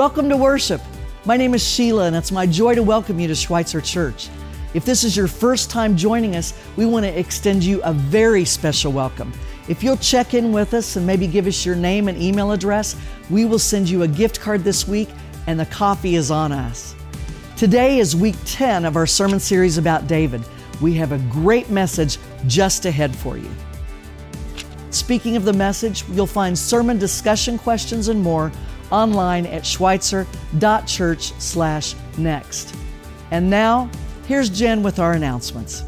Welcome to worship. My name is Sheila, and it's my joy to welcome you to Schweitzer Church. If this is your first time joining us, we want to extend you a very special welcome. If you'll check in with us and maybe give us your name and email address, we will send you a gift card this week, and the coffee is on us. Today is week 10 of our sermon series about David. We have a great message just ahead for you. Speaking of the message, you'll find sermon discussion questions and more online at schweitzer.church/next. And now, here's Jen with our announcements.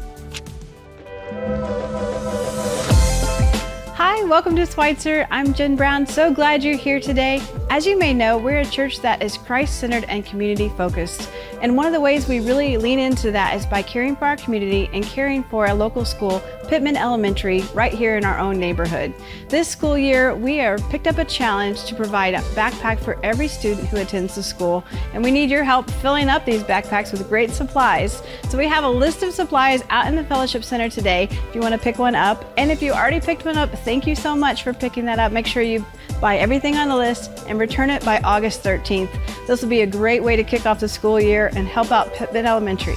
Hi, welcome to Schweitzer. I'm Jen Brown. So glad you're here today. As you may know, we're a church that is Christ centered and community focused. And one of the ways we really lean into that is by caring for our community and caring for a local school, Pittman Elementary, right here in our own neighborhood. This school year, we are picked up a challenge to provide a backpack for every student who attends the school. And we need your help filling up these backpacks with great supplies. So we have a list of supplies out in the Fellowship Center today if you want to pick one up. And if you already picked one up, thank you so much for picking that up. Make sure you buy everything on the list and return it by August 13th. This will be a great way to kick off the school year and help out Pittman Elementary.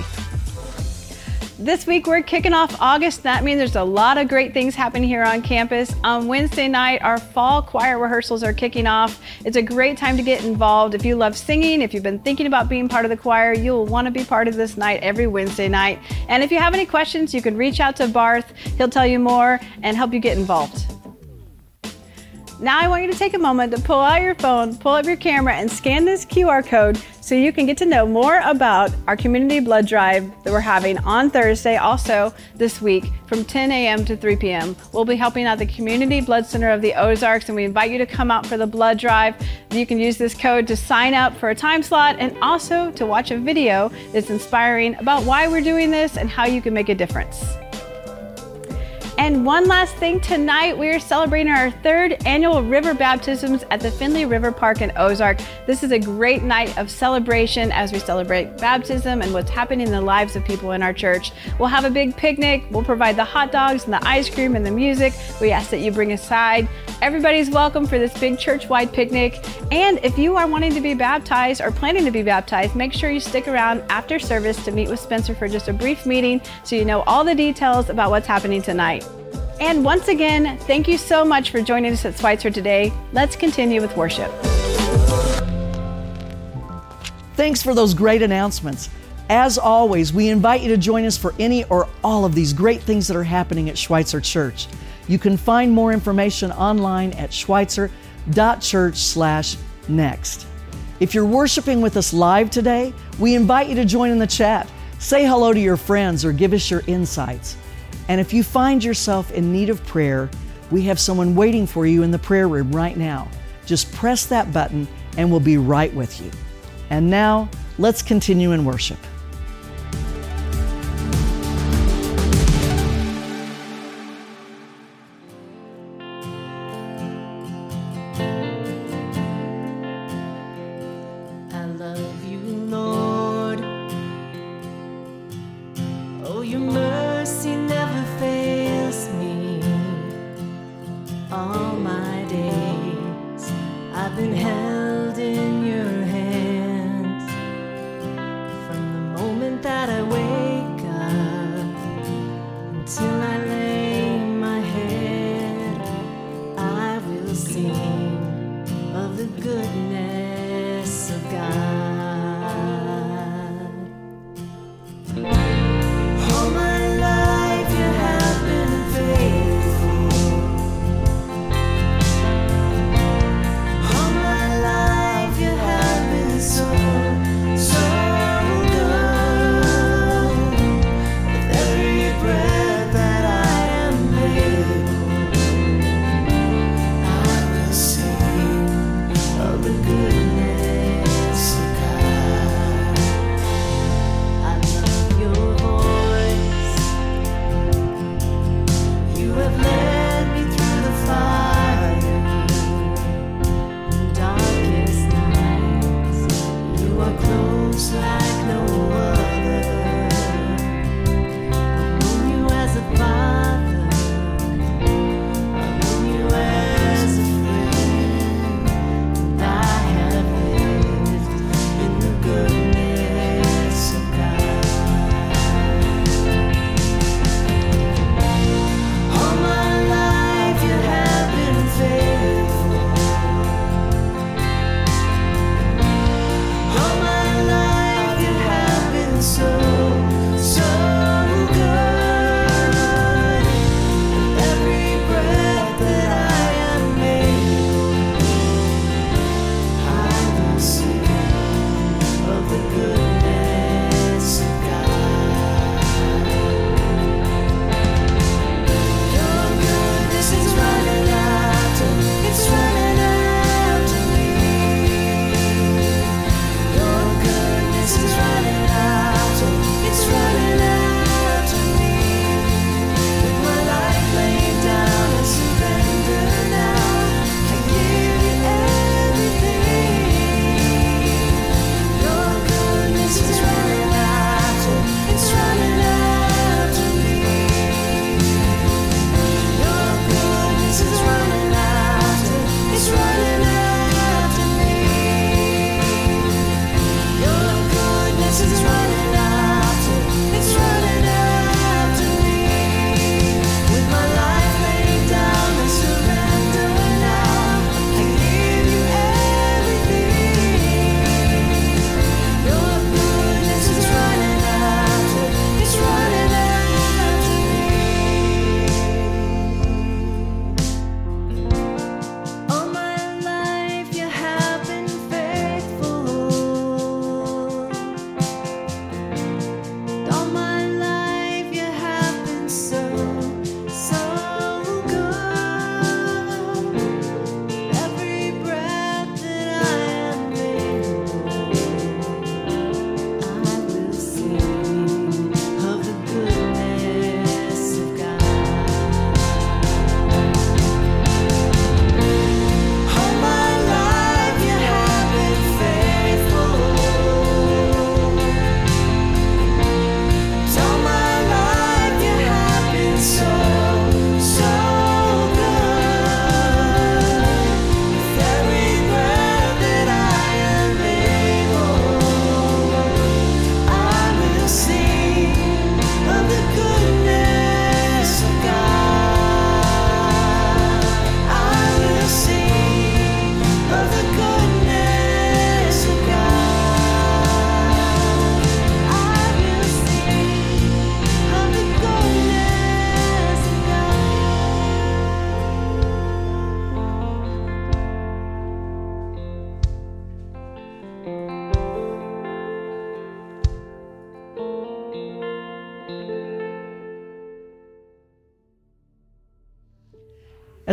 This week we're kicking off August. That means there's a lot of great things happening here on campus. On Wednesday night, our fall choir rehearsals are kicking off. It's a great time to get involved. If you love singing, if you've been thinking about being part of the choir, you'll want to be part of this night every Wednesday night. And if you have any questions, you can reach out to Barth. He'll tell you more and help you get involved. Now I want you to take a moment to pull out your phone, pull up your camera, and scan this QR code so you can get to know more about our community blood drive that we're having on Thursday, also this week from 10 a.m. to 3 p.m. We'll be helping out the Community Blood Center of the Ozarks, and we invite you to come out for the blood drive. You can use this code to sign up for a time slot and also to watch a video that's inspiring about why we're doing this and how you can make a difference. And one last thing tonight, we are celebrating our third annual river baptisms at the Finley River Park in Ozark. This is a great night of celebration as we celebrate baptism and what's happening in the lives of people in our church. We'll have a big picnic, we'll provide the hot dogs and the ice cream and the music. We ask that you bring a side. Everybody's welcome for this big church wide picnic. And if you are wanting to be baptized or planning to be baptized, make sure you stick around after service to meet with Spencer for just a brief meeting so you know all the details about what's happening tonight. And once again, thank you so much for joining us at Schweitzer today. Let's continue with worship. Thanks for those great announcements. As always, we invite you to join us for any or all of these great things that are happening at Schweitzer Church. You can find more information online at schweitzer.church/next. If you're worshiping with us live today, we invite you to join in the chat. Say hello to your friends or give us your insights. And if you find yourself in need of prayer, we have someone waiting for you in the prayer room right now. Just press that button and we'll be right with you. And now, let's continue in worship.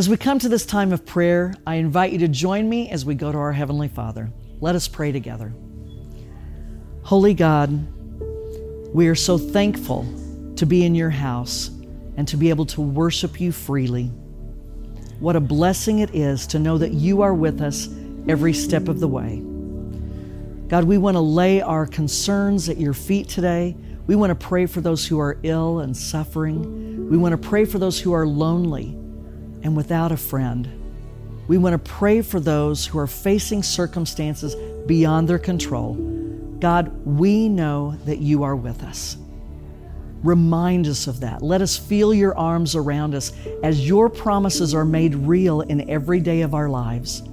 As we come to this time of prayer, I invite you to join me as we go to our Heavenly Father. Let us pray together. Holy God, we are so thankful to be in your house and to be able to worship you freely. What a blessing it is to know that you are with us every step of the way. God, we want to lay our concerns at your feet today. We want to pray for those who are ill and suffering. We want to pray for those who are lonely and without a friend. We want to pray for those who are facing circumstances beyond their control. God, we know that you are with us. Remind us of that. Let us feel your arms around us as your promises are made real in every day of our lives.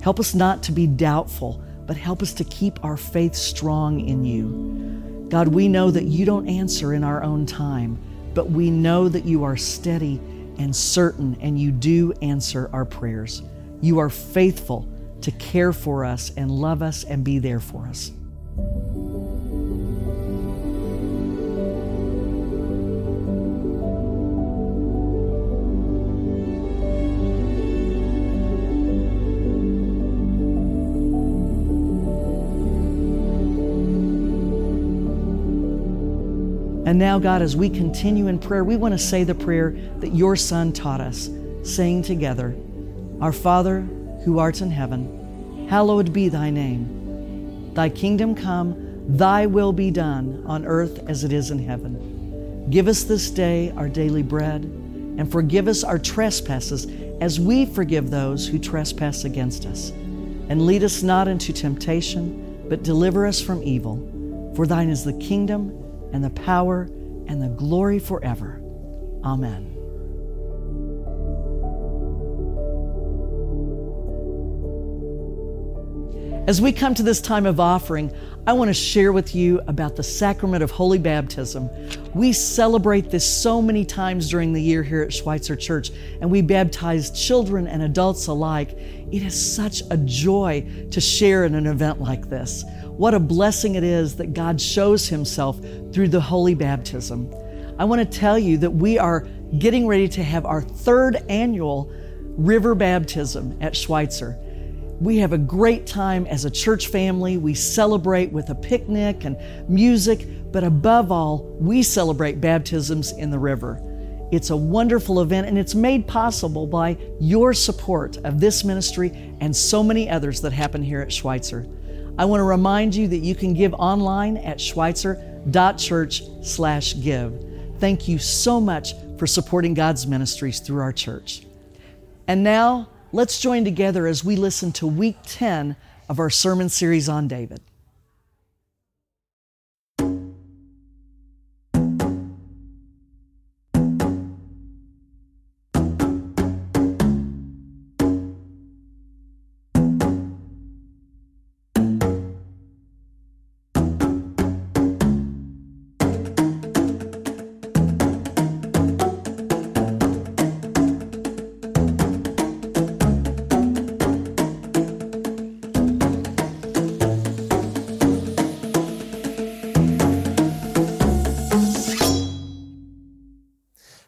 Help us not to be doubtful, but help us to keep our faith strong in you. God, we know that you don't answer in our own time, but we know that you are steady and certain, and you do answer our prayers. You are faithful to care for us and love us and be there for us. And now, God, as we continue in prayer, we want to say the prayer that your Son taught us, saying together, Our Father, who art in heaven, hallowed be thy name. Thy kingdom come, thy will be done on earth as it is in heaven. Give us this day our daily bread, and forgive us our trespasses as we forgive those who trespass against us. And lead us not into temptation, but deliver us from evil. For thine is the kingdom, and the power and the glory forever. Amen. As we come to this time of offering, I want to share with you about the sacrament of holy baptism. We celebrate this so many times during the year here at Schweitzer Church, and we baptize children and adults alike. It is such a joy to share in an event like this. What a blessing it is that God shows Himself through the holy baptism. I want to tell you that we are getting ready to have our third annual river baptism at Schweitzer. We have a great time as a church family. We celebrate with a picnic and music, but above all, we celebrate baptisms in the river. It's a wonderful event and it's made possible by your support of this ministry and so many others that happen here at Schweitzer. I want to remind you that you can give online at schweitzer.church/give. Thank you so much for supporting God's ministries through our church. And now, let's join together as we listen to week 10 of our sermon series on David.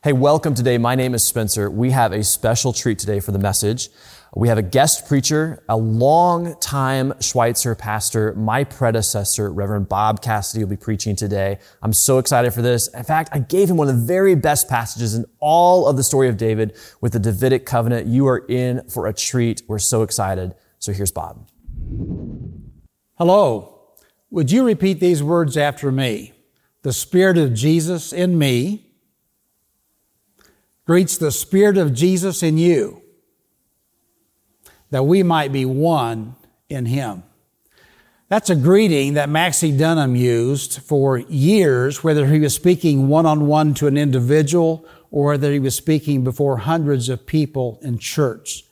Hey, welcome today. My name is Spencer. We have a special treat today for the message. We have a guest preacher, a long-time Schweitzer pastor, my predecessor, Reverend Bob Casady, will be preaching today. I'm so excited for this. In fact, I gave him one of the very best passages in all of the story of David with the Davidic covenant. You are in for a treat. We're so excited. So here's Bob. Hello. Would you repeat these words after me? The Spirit of Jesus in me greets the Spirit of Jesus in you, that we might be one in Him. That's a greeting that Maxie Dunnam used for years, whether he was speaking one on one to an individual or whether he was speaking before hundreds of people in church.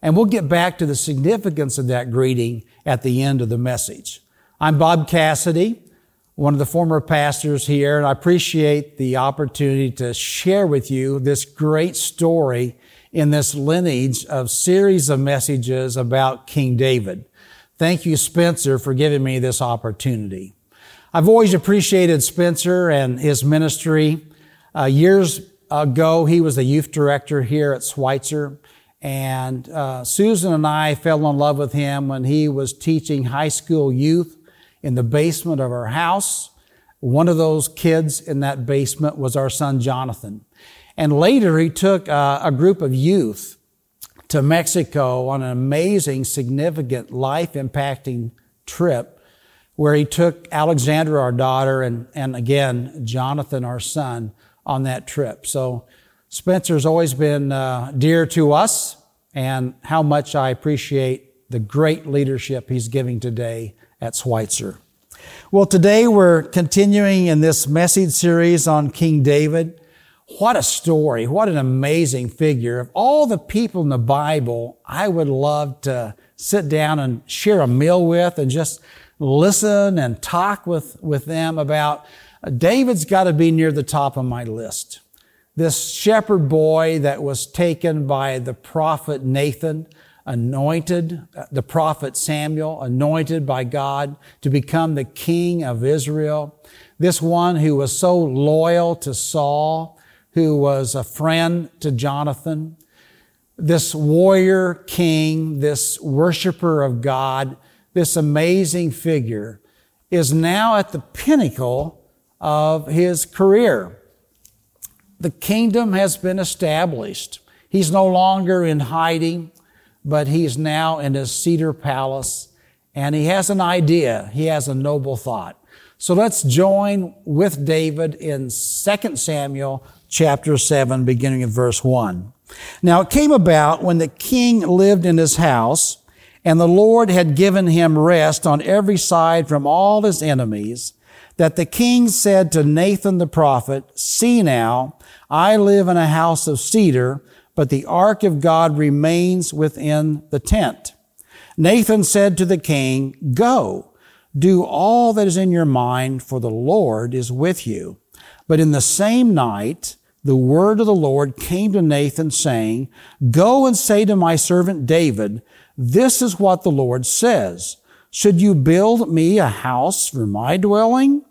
And we'll get back to the significance of that greeting at the end of the message. I'm Bob Casady one of the former pastors here, and I appreciate the opportunity to share with you this great story in this lineage of series of messages about King David. Thank you, Spencer, for giving me this opportunity. I've always appreciated Spencer and his ministry. Uh, years ago, he was the youth director here at Schweitzer, and uh, Susan and I fell in love with him when he was teaching high school youth in the basement of our house. One of those kids in that basement was our son Jonathan. And later he took uh, a group of youth to Mexico on an amazing, significant, life impacting trip where he took Alexandra, our daughter, and, and again, Jonathan, our son, on that trip. So Spencer's always been uh, dear to us and how much I appreciate the great leadership he's giving today at Schweitzer. Well, today we're continuing in this message series on King David. What a story. What an amazing figure. Of all the people in the Bible, I would love to sit down and share a meal with and just listen and talk with, with them about uh, David's got to be near the top of my list. This shepherd boy that was taken by the prophet Nathan, anointed, uh, the prophet Samuel, anointed by God to become the king of Israel. This one who was so loyal to Saul, who was a friend to Jonathan. This warrior king, this worshiper of God, this amazing figure is now at the pinnacle of his career. The kingdom has been established. He's no longer in hiding but he's now in his cedar palace and he has an idea. He has a noble thought. So let's join with David in 2 Samuel chapter 7, beginning of verse 1. Now it came about when the king lived in his house and the Lord had given him rest on every side from all his enemies, that the king said to Nathan the prophet, See now, I live in a house of cedar, but the ark of God remains within the tent. Nathan said to the king, Go, do all that is in your mind, for the Lord is with you. But in the same night, the word of the Lord came to Nathan saying, Go and say to my servant David, This is what the Lord says. Should you build me a house for my dwelling?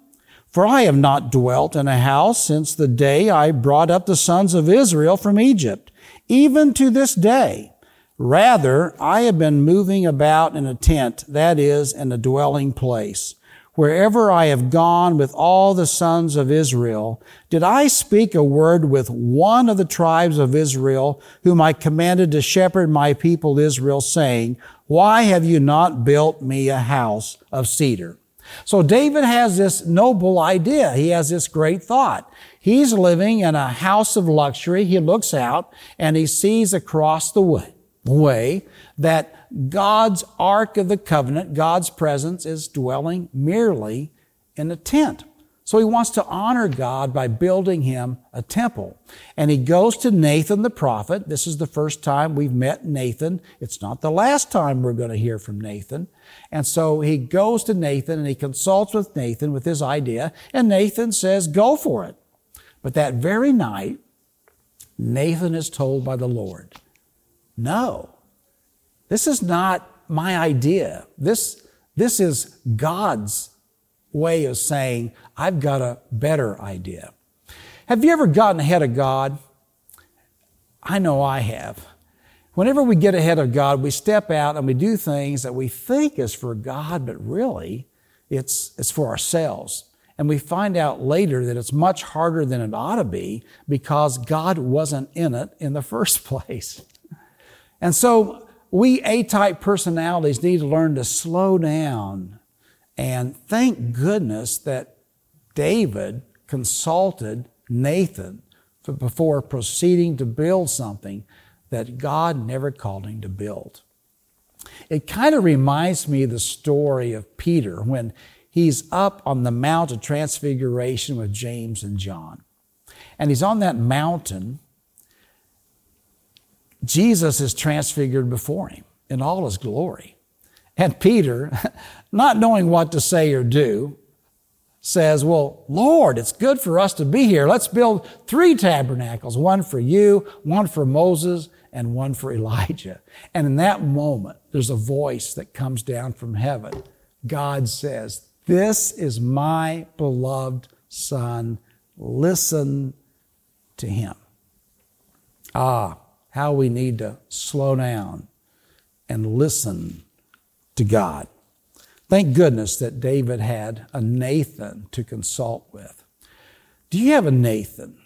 For I have not dwelt in a house since the day I brought up the sons of Israel from Egypt, even to this day. Rather, I have been moving about in a tent, that is, in a dwelling place. Wherever I have gone with all the sons of Israel, did I speak a word with one of the tribes of Israel, whom I commanded to shepherd my people Israel, saying, Why have you not built me a house of cedar? So David has this noble idea. He has this great thought. He's living in a house of luxury. He looks out and he sees across the way, that God's Ark of the Covenant, God's presence is dwelling merely in a tent. So he wants to honor God by building him a temple. And he goes to Nathan the prophet. This is the first time we've met Nathan. It's not the last time we're going to hear from Nathan. And so he goes to Nathan and he consults with Nathan with his idea. And Nathan says, go for it. But that very night, Nathan is told by the Lord, no, this is not my idea. This, this is God's way of saying, I've got a better idea. Have you ever gotten ahead of God? I know I have. Whenever we get ahead of God, we step out and we do things that we think is for God, but really it's, it's for ourselves. And we find out later that it's much harder than it ought to be because God wasn't in it in the first place. And so we A-type personalities need to learn to slow down and thank goodness that David consulted Nathan before proceeding to build something that God never called him to build. It kind of reminds me of the story of Peter when he's up on the Mount of Transfiguration with James and John. And he's on that mountain. Jesus is transfigured before him in all his glory. And Peter, not knowing what to say or do, says, Well, Lord, it's good for us to be here. Let's build three tabernacles one for you, one for Moses, and one for Elijah. And in that moment, there's a voice that comes down from heaven. God says, This is my beloved Son. Listen to him. Ah, how we need to slow down and listen to God. Thank goodness that David had a Nathan to consult with. Do you have a Nathan?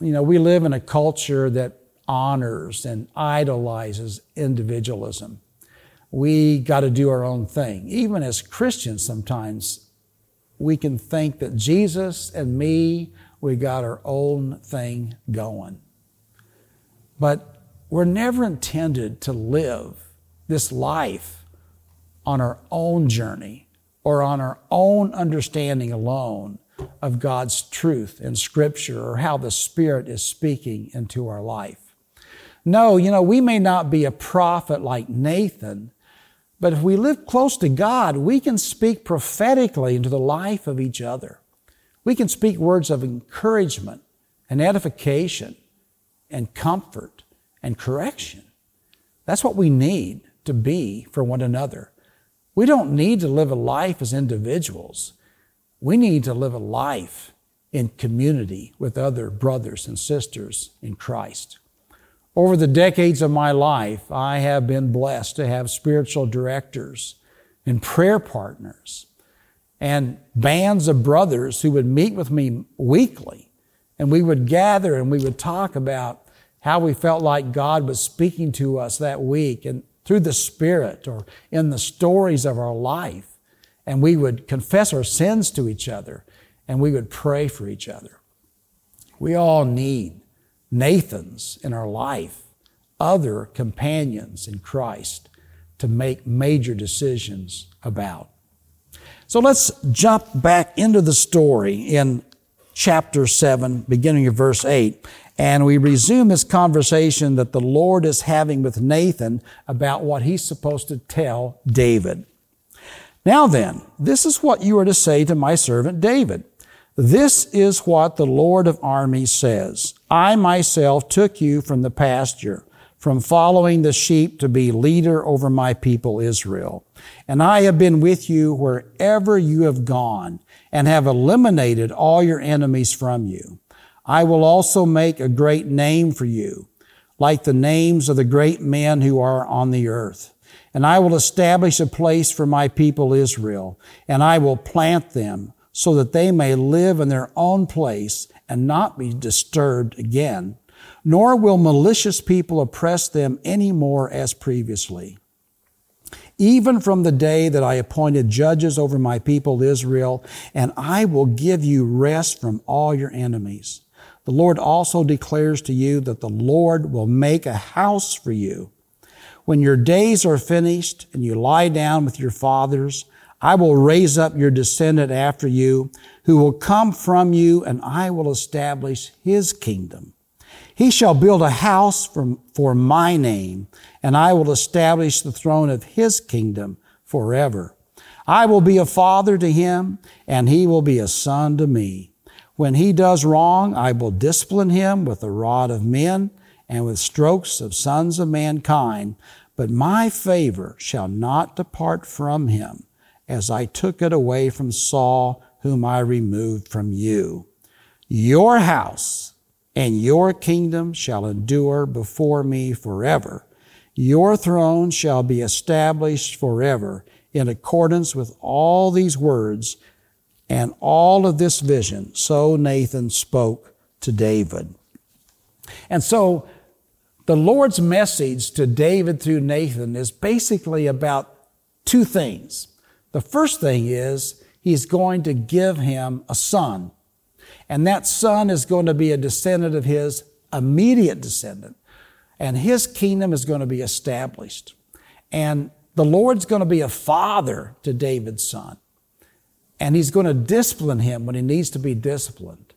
You know, we live in a culture that honors and idolizes individualism. We got to do our own thing. Even as Christians, sometimes we can think that Jesus and me, we got our own thing going. But we're never intended to live this life on our own journey or on our own understanding alone of God's truth in Scripture or how the Spirit is speaking into our life. No, you know, we may not be a prophet like Nathan, but if we live close to God, we can speak prophetically into the life of each other. We can speak words of encouragement and edification and comfort and correction. That's what we need to be for one another. We don't need to live a life as individuals. We need to live a life in community with other brothers and sisters in Christ. Over the decades of my life, I have been blessed to have spiritual directors and prayer partners and bands of brothers who would meet with me weekly. And we would gather and we would talk about how we felt like God was speaking to us that week and through the Spirit or in the stories of our life. And we would confess our sins to each other and we would pray for each other. We all need Nathans in our life, other companions in Christ to make major decisions about. So let's jump back into the story in chapter 7, beginning of verse 8. And we resume this conversation that the Lord is having with Nathan about what he's supposed to tell David. Now then, this is what you are to say to my servant David. This is what the Lord of armies says. I myself took you from the pasture, from following the sheep to be leader over my people Israel. And I have been with you wherever you have gone and have eliminated all your enemies from you. I will also make a great name for you, like the names of the great men who are on the earth. And I will establish a place for my people Israel, and I will plant them so that they may live in their own place and not be disturbed again. Nor will malicious people oppress them any more as previously. Even from the day that I appointed judges over my people Israel, and I will give you rest from all your enemies. The Lord also declares to you that the Lord will make a house for you. When your days are finished and you lie down with your fathers, I will raise up your descendant after you, who will come from you, and I will establish his kingdom. He shall build a house for, for my name, and I will establish the throne of his kingdom forever. I will be a father to him, and he will be a son to me. When he does wrong, I will discipline him with the rod of men and with strokes of sons of mankind. But my favor shall not depart from him, as I took it away from Saul, whom I removed from you. Your house and your kingdom shall endure before me forever. Your throne shall be established forever in accordance with all these words and all of this vision. So Nathan spoke to David. And so the Lord's message to David through Nathan is basically about two things. The first thing is he's going to give him a son. And that son is going to be a descendant of his immediate descendant. And his kingdom is going to be established. And the Lord's going to be a father to David's son. And he's going to discipline him when he needs to be disciplined.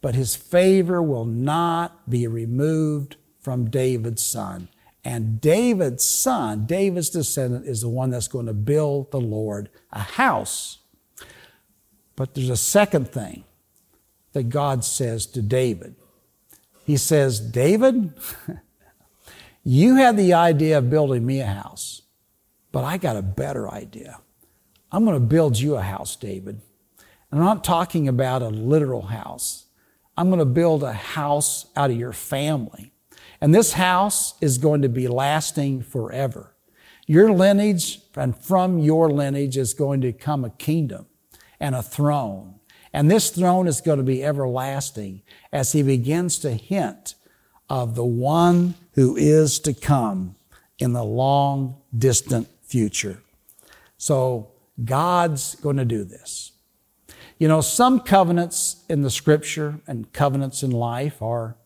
But his favor will not be removed from David's son. And David's son, David's descendant, is the one that's going to build the Lord a house. But there's a second thing that God says to David. He says, David, you had the idea of building me a house, but I got a better idea. I'm going to build you a house, David. And I'm not talking about a literal house. I'm going to build a house out of your family. And this house is going to be lasting forever. Your lineage and from your lineage is going to come a kingdom and a throne. And this throne is going to be everlasting as he begins to hint of the one who is to come in the long distant future. So God's going to do this. You know, some covenants in the scripture and covenants in life are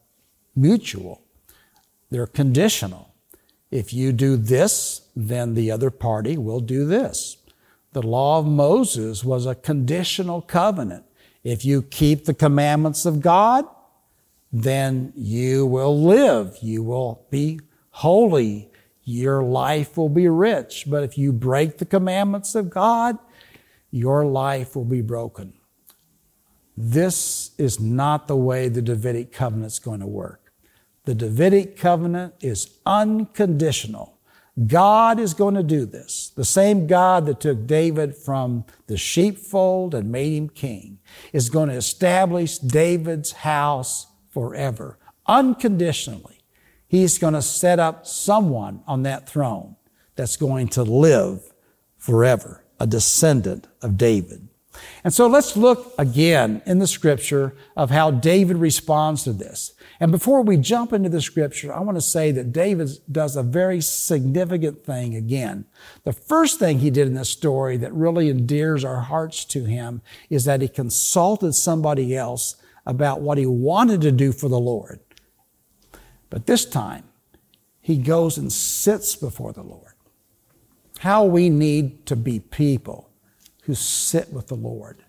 mutual. They're conditional. If you do this, then the other party will do this. The law of Moses was a conditional covenant. If you keep the commandments of God, then you will live. You will be holy. Your life will be rich. But if you break the commandments of God, your life will be broken. This is not the way the Davidic covenant is going to work. The Davidic covenant is unconditional. God is going to do this. The same God that took David from the sheepfold and made him king is going to establish David's house forever, unconditionally. He's going to set up someone on that throne that's going to live forever, a descendant of David. And so let's look again in the scripture of how David responds to this. And before we jump into the scripture, I want to say that David does a very significant thing again. The first thing he did in this story that really endears our hearts to him is that he consulted somebody else about what he wanted to do for the Lord. But this time, he goes and sits before the Lord. How we need to be people who sit with the Lord.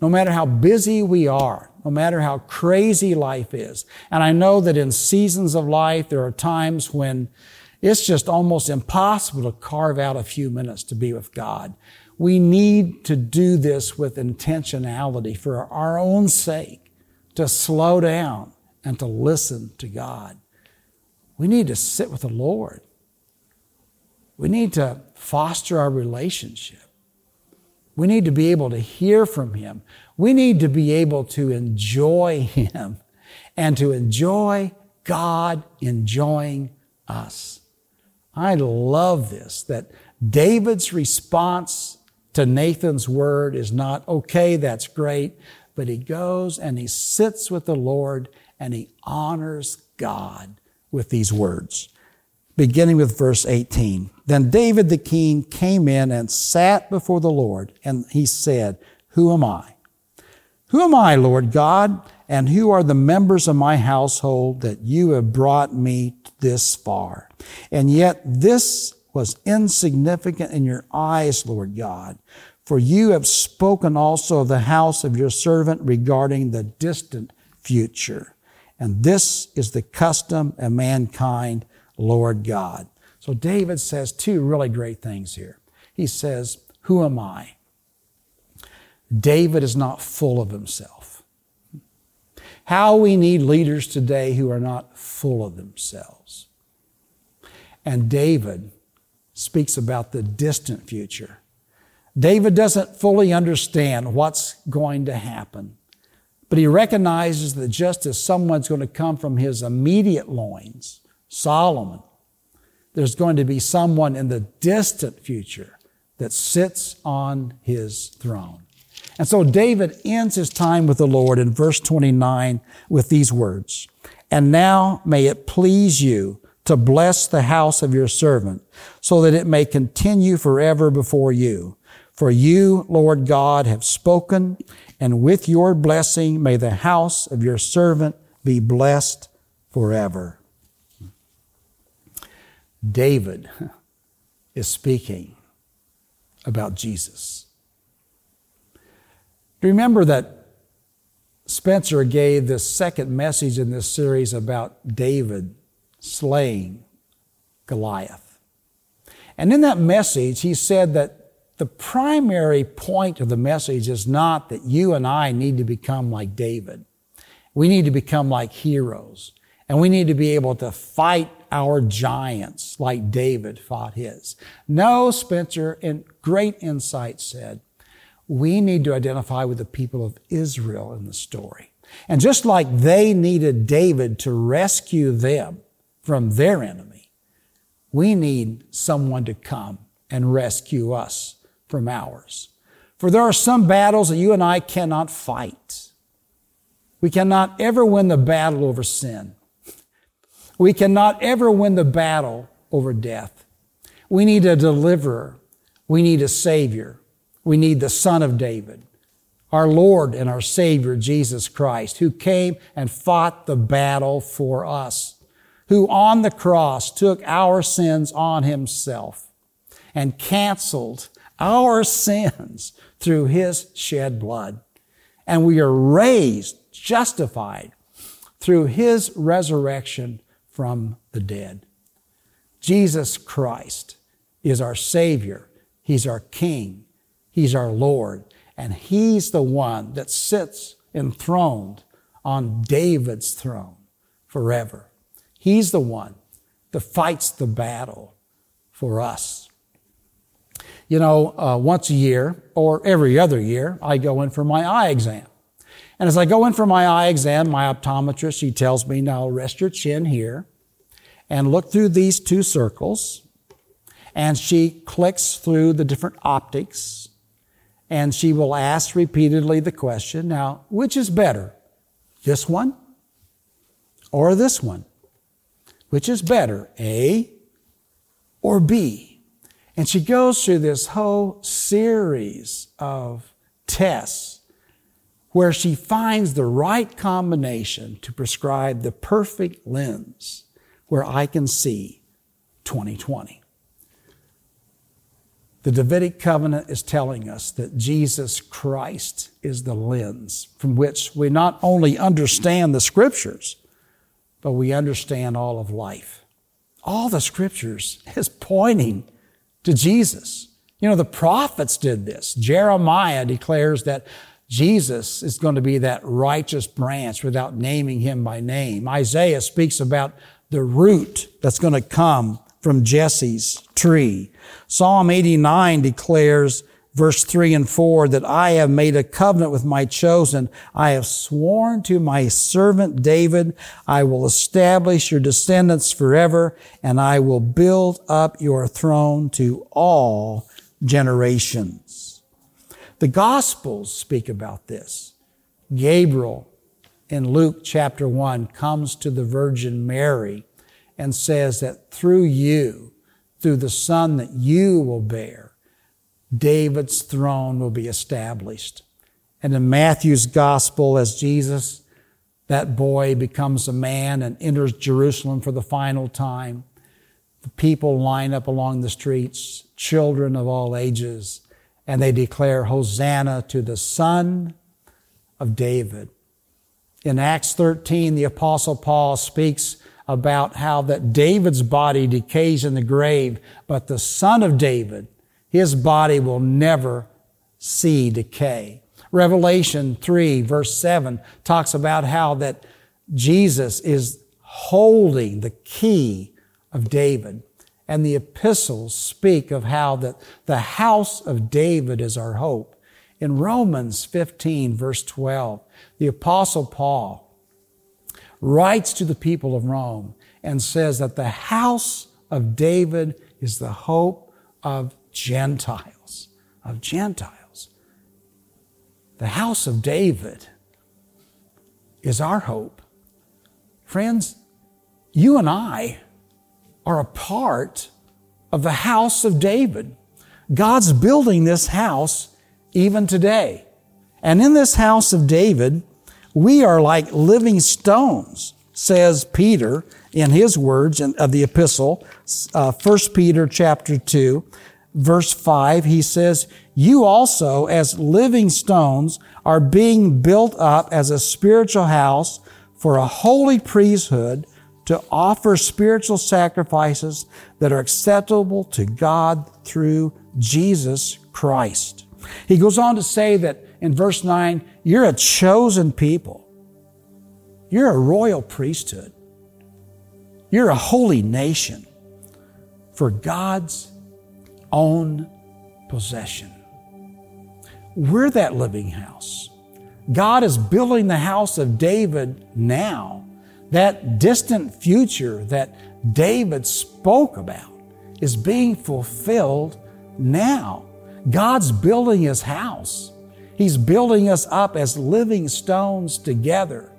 No matter how busy we are, no matter how crazy life is. And I know that in seasons of life, there are times when it's just almost impossible to carve out a few minutes to be with God. We need to do this with intentionality for our own sake, to slow down and to listen to God. We need to sit with the Lord. We need to foster our relationship. We need to be able to hear from Him. We need to be able to enjoy Him and to enjoy God enjoying us. I love this that David's response to Nathan's word is not, okay, that's great, but he goes and he sits with the Lord and he honors God with these words. Beginning with verse 18. Then David the king came in and sat before the Lord, and he said, Who am I? Who am I, Lord God, and who are the members of my household that you have brought me this far? And yet this was insignificant in your eyes, Lord God, for you have spoken also of the house of your servant regarding the distant future. And this is the custom of mankind, Lord God. So David says two really great things here. He says, Who am I? David is not full of himself. How we need leaders today who are not full of themselves. And David speaks about the distant future. David doesn't fully understand what's going to happen, but he recognizes that just as someone's going to come from his immediate loins, Solomon, there's going to be someone in the distant future that sits on his throne. And so David ends his time with the Lord in verse 29 with these words. And now may it please you to bless the house of your servant so that it may continue forever before you. For you, Lord God, have spoken and with your blessing may the house of your servant be blessed forever. David is speaking about Jesus. Remember that Spencer gave this second message in this series about David slaying Goliath. And in that message, he said that the primary point of the message is not that you and I need to become like David. We need to become like heroes. And we need to be able to fight our giants like David fought his. No, Spencer, in great insight, said, we need to identify with the people of Israel in the story. And just like they needed David to rescue them from their enemy, we need someone to come and rescue us from ours. For there are some battles that you and I cannot fight. We cannot ever win the battle over sin. We cannot ever win the battle over death. We need a deliverer. We need a savior. We need the son of David, our Lord and our Savior, Jesus Christ, who came and fought the battle for us, who on the cross took our sins on himself and canceled our sins through his shed blood. And we are raised, justified through his resurrection from the dead. Jesus Christ is our Savior. He's our King. He's our Lord. And He's the one that sits enthroned on David's throne forever. He's the one that fights the battle for us. You know, uh, once a year or every other year, I go in for my eye exam. And as I go in for my eye exam, my optometrist, she tells me, now rest your chin here and look through these two circles. And she clicks through the different optics and she will ask repeatedly the question, now, which is better? This one or this one? Which is better, A or B? And she goes through this whole series of tests where she finds the right combination to prescribe the perfect lens where I can see 2020. The Davidic covenant is telling us that Jesus Christ is the lens from which we not only understand the scriptures, but we understand all of life. All the scriptures is pointing to Jesus. You know, the prophets did this. Jeremiah declares that Jesus is going to be that righteous branch without naming him by name. Isaiah speaks about the root that's going to come from Jesse's tree. Psalm 89 declares, verse 3 and 4, that I have made a covenant with my chosen. I have sworn to my servant David, I will establish your descendants forever, and I will build up your throne to all generations. The Gospels speak about this. Gabriel in Luke chapter 1 comes to the Virgin Mary and says that through you, through the son that you will bear, David's throne will be established. And in Matthew's gospel, as Jesus, that boy becomes a man and enters Jerusalem for the final time, the people line up along the streets, children of all ages, and they declare, Hosanna to the Son of David. In Acts 13, the Apostle Paul speaks about how that David's body decays in the grave, but the Son of David, his body will never see decay. Revelation 3 verse 7 talks about how that Jesus is holding the key of David. And the epistles speak of how that the house of David is our hope. In Romans 15 verse 12, the apostle Paul writes to the people of Rome and says that the house of David is the hope of Gentiles, of Gentiles. The house of David is our hope. Friends, you and I are a part of the house of David. God's building this house even today. And in this house of David, we are like living stones, says Peter in his words of the epistle, uh, 1 Peter chapter 2, verse 5. He says, You also, as living stones, are being built up as a spiritual house for a holy priesthood to offer spiritual sacrifices that are acceptable to God through Jesus Christ. He goes on to say that in verse 9, you're a chosen people. You're a royal priesthood. You're a holy nation for God's own possession. We're that living house. God is building the house of David now. That distant future that David spoke about is being fulfilled now. God's building his house. He's building us up as living stones together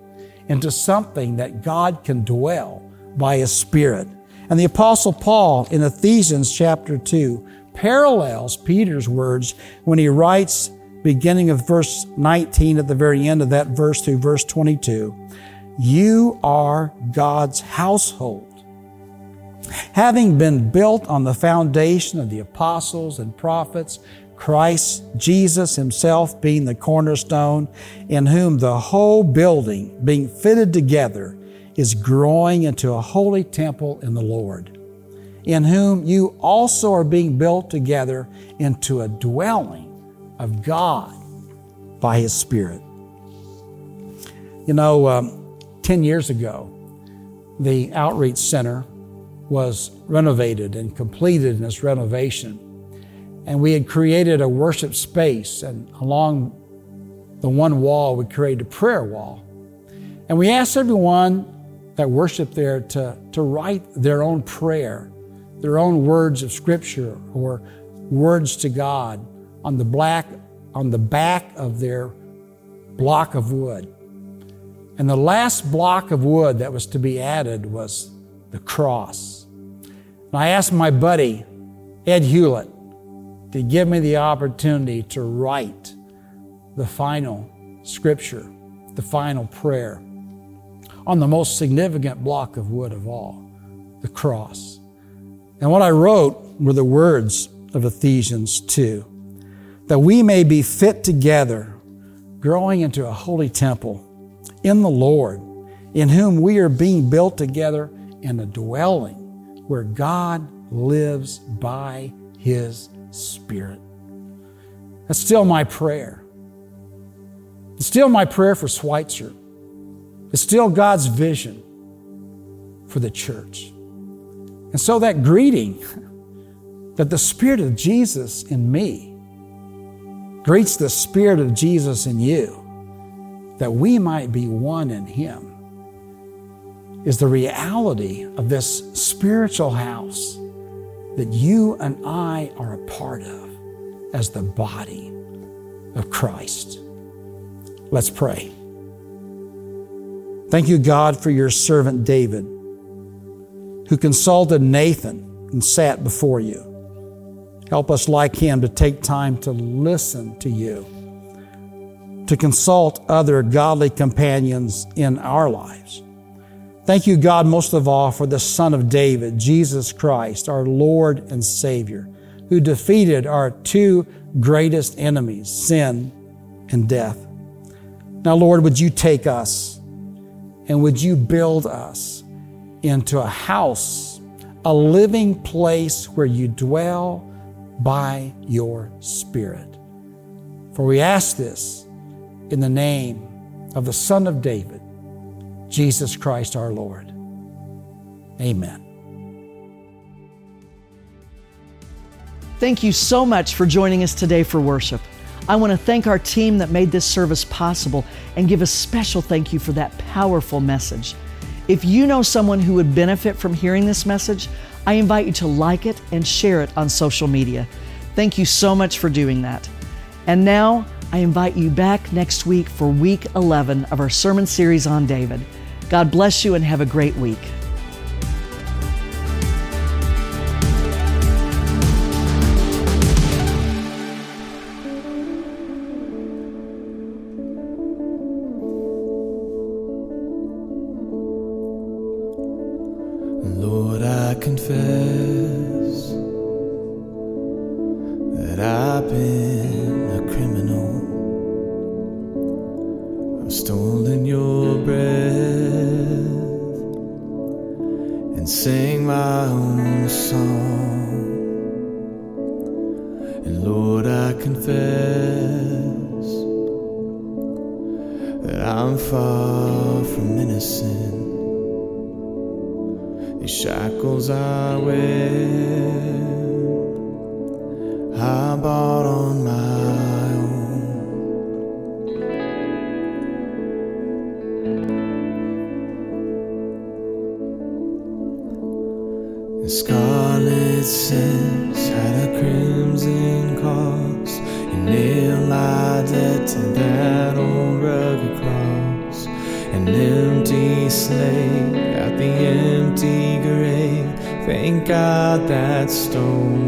into something that God can dwell by his Spirit. And the Apostle Paul in Ephesians chapter 2 parallels Peter's words when he writes, beginning of verse 19 at the very end of that verse through verse 22, You are God's household. Having been built on the foundation of the apostles and prophets, Christ Jesus himself being the cornerstone, in whom the whole building being fitted together is growing into a holy temple in the Lord, in whom you also are being built together into a dwelling of God by his Spirit. You know, um, 10 years ago, the Outreach Center was renovated and completed in its renovation. And we had created a worship space, and along the one wall, we created a prayer wall. And we asked everyone that worship there to, to write their own prayer, their own words of scripture or words to God on the black on the back of their block of wood. And the last block of wood that was to be added was the cross. And I asked my buddy, Ed Hewlett, to give me the opportunity to write the final scripture, the final prayer on the most significant block of wood of all, the cross. And what I wrote were the words of Ephesians 2, that we may be fit together, growing into a holy temple in the Lord, in whom we are being built together in a dwelling where God lives by His Spirit. That's still my prayer. It's still my prayer for Schweitzer. It's still God's vision for the church. And so that greeting that the Spirit of Jesus in me greets the Spirit of Jesus in you, that we might be one in Him, is the reality of this spiritual house that you and I are a part of as the body of Christ. Let's pray. Thank you, God, for your servant David, who consulted Nathan and sat before you. Help us, like him, to take time to listen to you, to consult other godly companions in our lives. Thank you, God, most of all, for the Son of David, Jesus Christ, our Lord and Savior, who defeated our two greatest enemies, sin and death. Now, Lord, would you take us and would you build us into a house, a living place where you dwell by your Spirit? For we ask this in the name of the Son of David, Jesus Christ our Lord. Amen. Thank you so much for joining us today for worship. I want to thank our team that made this service possible and give a special thank you for that powerful message. If you know someone who would benefit from hearing this message, I invite you to like it and share it on social media. Thank you so much for doing that. And now I invite you back next week for week 11 of our sermon series on David. God bless you and have a great week. Lord, I confess that I've been a criminal. I've stolen your breath and sang my own song. And Lord, I confess that I'm far from innocent. Shackles I wear, I stone